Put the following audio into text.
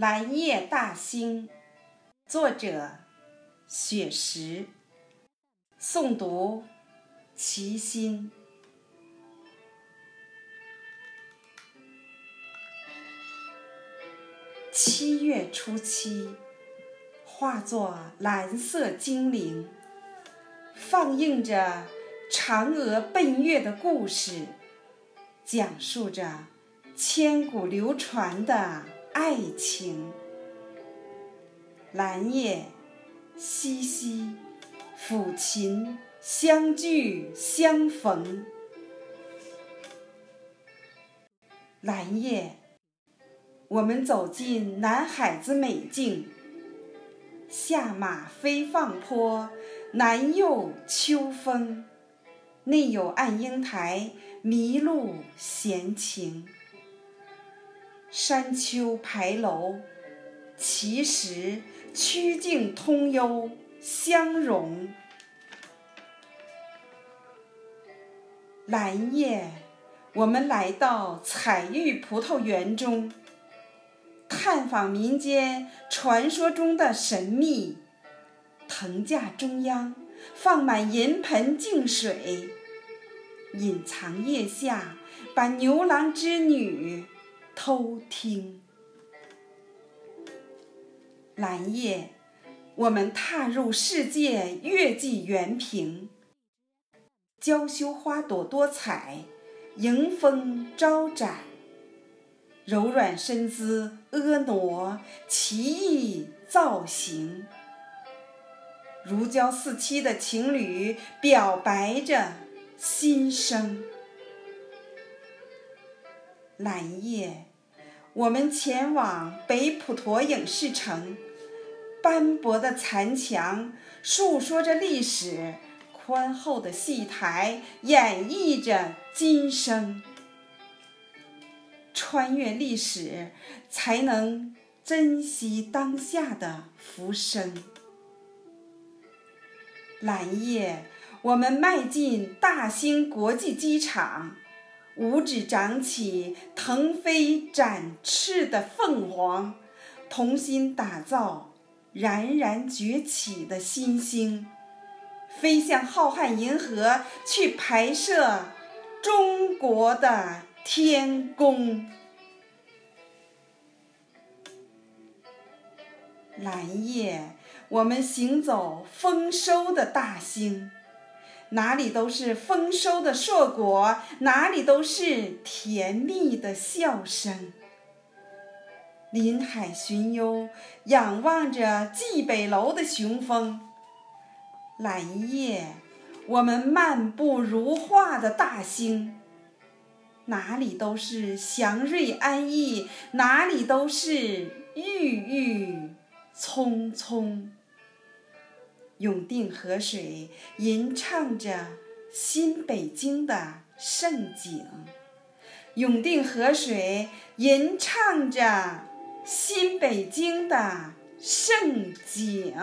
蓝夜大星，作者雪石，诵读齐心。七月初七，化作蓝色精灵，放映着嫦娥奔月的故事，讲述着千古流传的爱情。蓝夜，西西，抚琴相聚相逢。蓝夜。我们走进南海子美境，下马飞放坡，南又秋风，内有暗英台，迷路闲情。山丘牌楼，其实曲径通幽相融。蓝夜，我们来到彩玉葡萄园中。探访民间传说中的神秘，藤架中央放满银盆净水，隐藏腋下把牛郎织女偷听。蓝夜，我们踏入世界月季园坪，娇羞花朵多彩，迎风招展。柔软身姿，婀娜奇异造型，如胶似漆的情侣表白着心声。蓝夜，我们前往北普陀影视城，斑驳的残墙诉说着历史，宽厚的戏台演绎着今生。穿越历史，才能珍惜当下的浮生。蓝夜，我们迈进大兴国际机场，五指长起腾飞展翅的凤凰，同心打造冉冉崛起的新星，飞向浩瀚银河，去拍摄中国的。天宫，蓝夜，我们行走丰收的大兴，哪里都是丰收的硕果，哪里都是甜蜜的笑声。临海寻幽，仰望着蓟北楼的雄风。蓝夜，我们漫步如画的大兴。哪里都是祥瑞安逸，哪里都是郁郁葱葱。永定河水吟唱着新北京的盛景，永定河水吟唱着新北京的盛景。